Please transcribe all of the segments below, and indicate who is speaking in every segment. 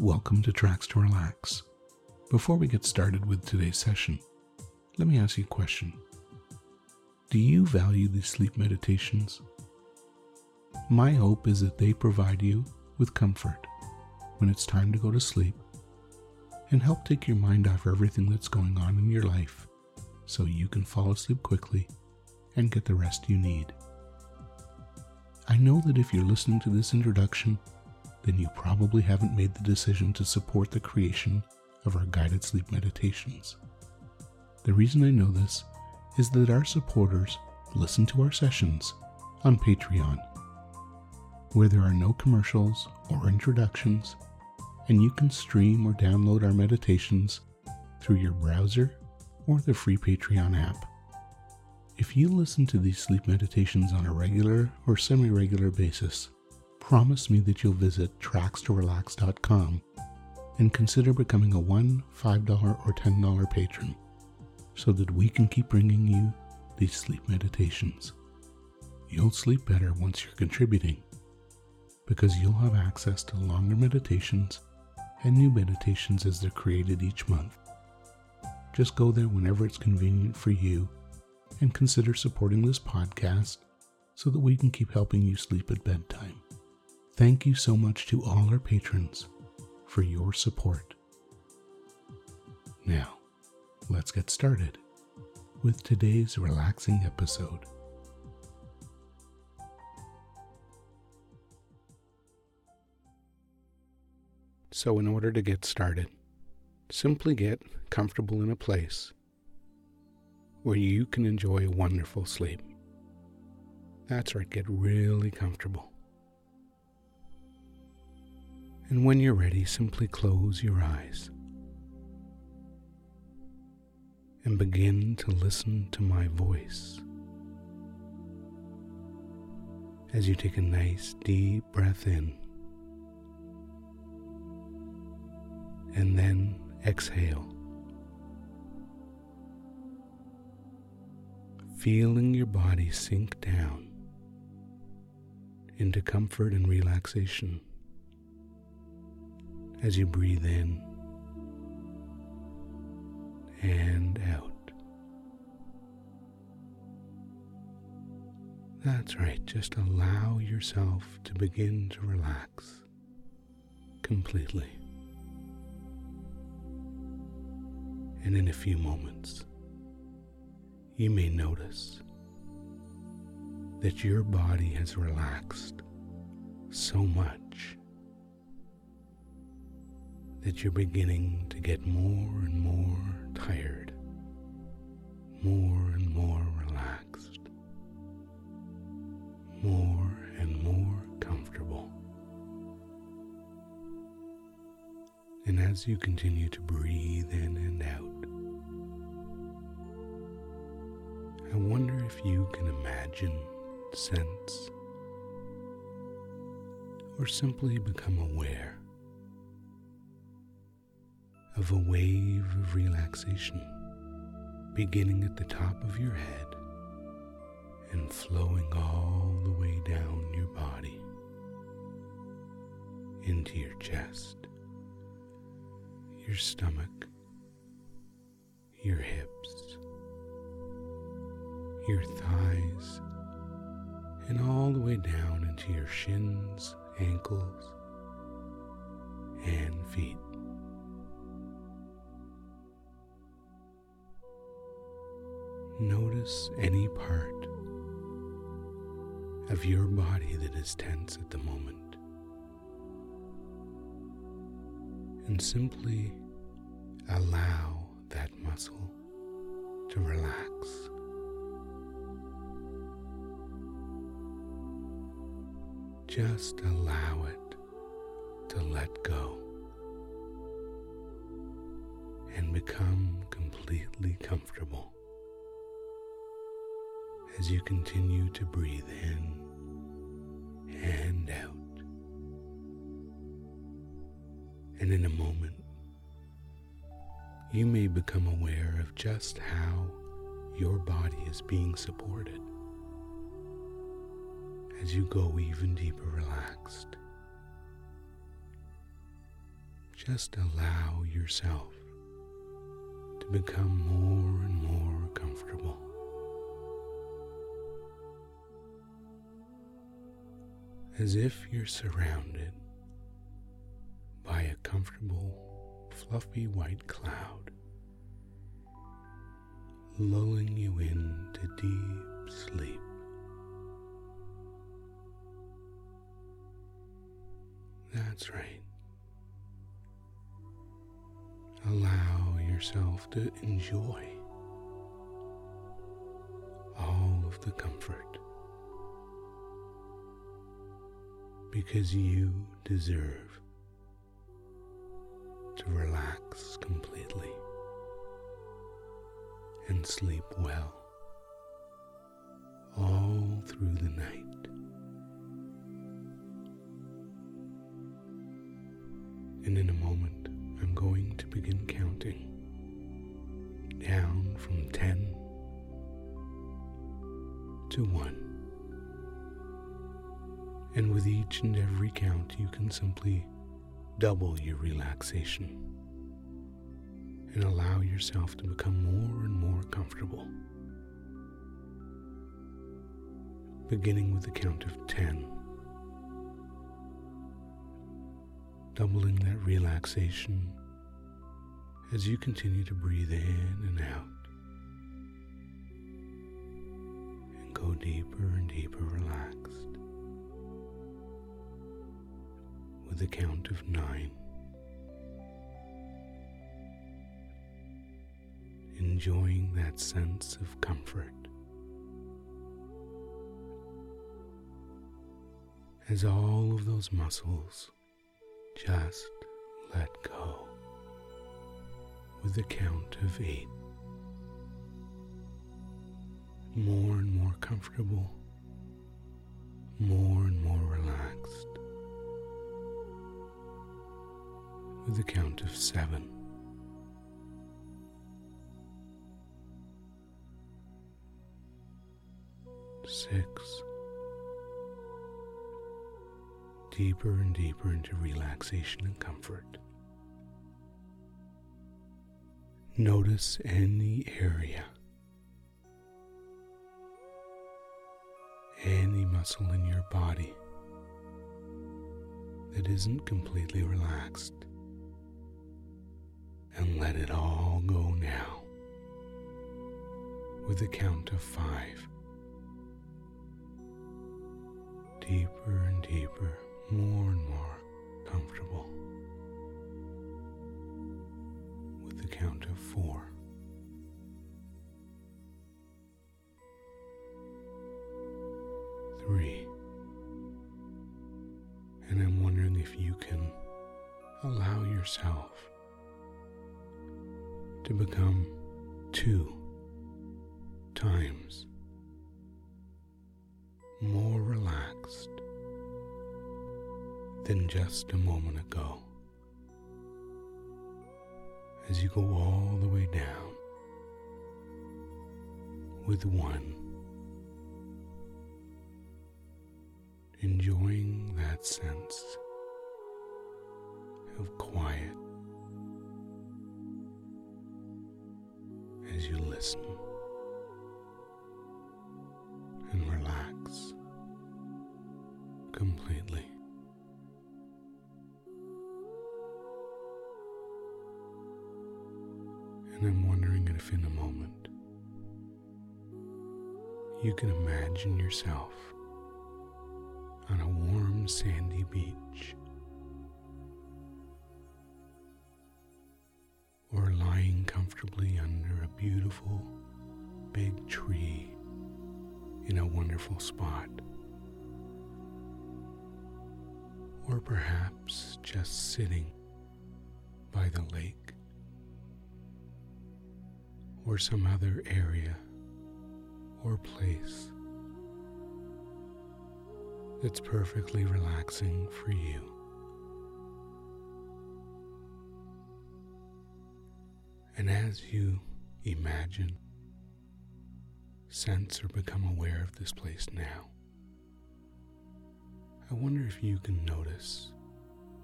Speaker 1: Welcome to Tracks to Relax. Before we get started with today's session, let me ask you a question. Do you value these sleep meditations? My hope is that they provide you with comfort when it's time to go to sleep and help take your mind off everything that's going on in your life so you can fall asleep quickly and get the rest you need. I know that if you're listening to this introduction, then you probably haven't made the decision to support the creation of our guided sleep meditations. The reason I know this is that our supporters listen to our sessions on Patreon, where there are no commercials or introductions, and you can stream or download our meditations through your browser or the free Patreon app. If you listen to these sleep meditations on a regular or semi regular basis, promise me that you'll visit trackstorelax.com and consider becoming a $1, $5, or $10 patron so that we can keep bringing you these sleep meditations. You'll sleep better once you're contributing because you'll have access to longer meditations and new meditations as they're created each month. Just go there whenever it's convenient for you and consider supporting this podcast so that we can keep helping you sleep at bedtime. Thank you so much to all our patrons for your support. Now, let's get started with today's relaxing episode. So, in order to get started, simply get comfortable in a place where you can enjoy a wonderful sleep. That's right, get really comfortable. And when you're ready, simply close your eyes and begin to listen to my voice. As you take a nice deep breath in and then exhale. Feeling your body sink down into comfort and relaxation as you breathe in and out. That's right, just allow yourself to begin to relax completely. And in a few moments, you may notice that your body has relaxed so much that you're beginning to get more and more tired, more and more relaxed, more and more comfortable. And as you continue to breathe in and out, I wonder if you can imagine, sense, or simply become aware of a wave of relaxation beginning at the top of your head and flowing all the way down your body into your chest, your stomach, your hips, your thighs, and all the way down into your shins, ankles, and feet. Notice any part of your body that is tense at the moment. And simply allow that muscle to relax. Just allow it to let go and become completely comfortable as you continue to breathe in and out. And in a moment, you may become aware of just how your body is being supported as you go even deeper relaxed. just allow yourself to become more and more comfortable. As if you're surrounded by a comfortable, fluffy white cloud, lulling you into deep sleep. That's right. Allow yourself to enjoy all of the comfort because you deserve to relax completely and sleep well all through the night. And in a moment, I'm going to begin counting down from 10 to 1. And with each and every count, you can simply double your relaxation and allow yourself to become more and more comfortable. Beginning with the count of 10. doubling that relaxation as you continue to breathe in and out and go deeper and deeper relaxed with a count of nine. Enjoying that sense of comfort as all of those muscles just let go with the count of eight. More and more comfortable, more and more with the count of seven. Six. deeper and deeper into relaxation and comfort. Notice any area, any muscle in your body that isn't completely relaxed, and let it all go now with a count of five. Deeper and deeper more and more comfortable with the count of four. Three. And I'm wondering if you can allow yourself to become two times more relaxed than just a moment ago. As you go all the way down with one, enjoying that sense I'm wondering if in a moment you can imagine yourself on a warm sandy beach or lying comfortably under a beautiful big tree in a wonderful spot. Or perhaps just sitting by the lake or some other area or place that's perfectly relaxing for you. And as you imagine, sense, or become aware of this place now, I wonder if you can notice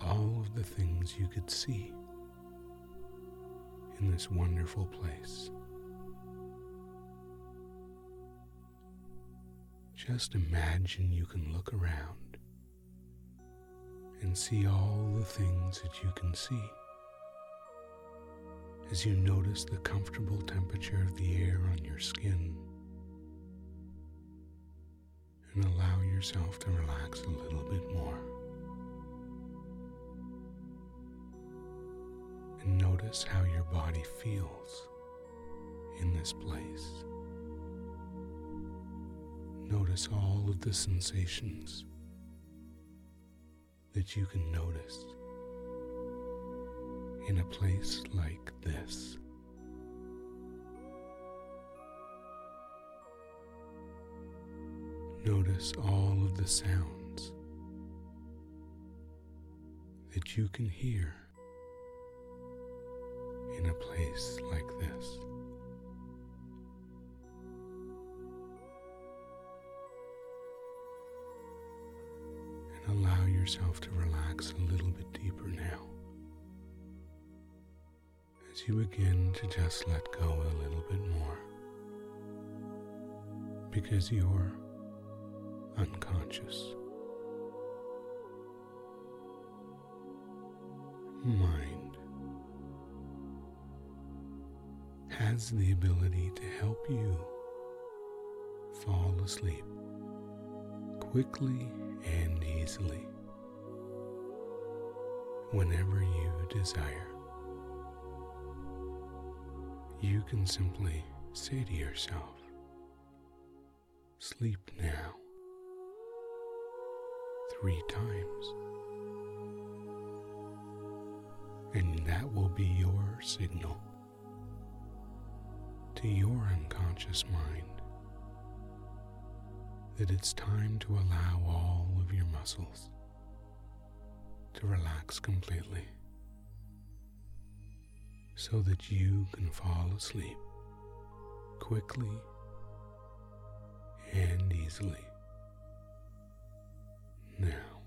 Speaker 1: all of the things you could see in this wonderful place. Just imagine you can look around and see all the things that you can see as you notice the comfortable temperature of the air on your skin and allow yourself to relax a little bit more. And notice how your body feels in this place. Notice all of the sensations that you can notice in a place like this. Notice all of the sounds that you can hear in a place like this. Allow yourself to relax a little bit deeper now as you begin to just let go a little bit more because your unconscious. Mind has the ability to help you fall asleep quickly and easily whenever you desire. You can simply say to yourself, sleep now three times. And that will be your signal to your unconscious mind that it's time to allow all muscles to relax completely so that you can fall asleep quickly and easily now.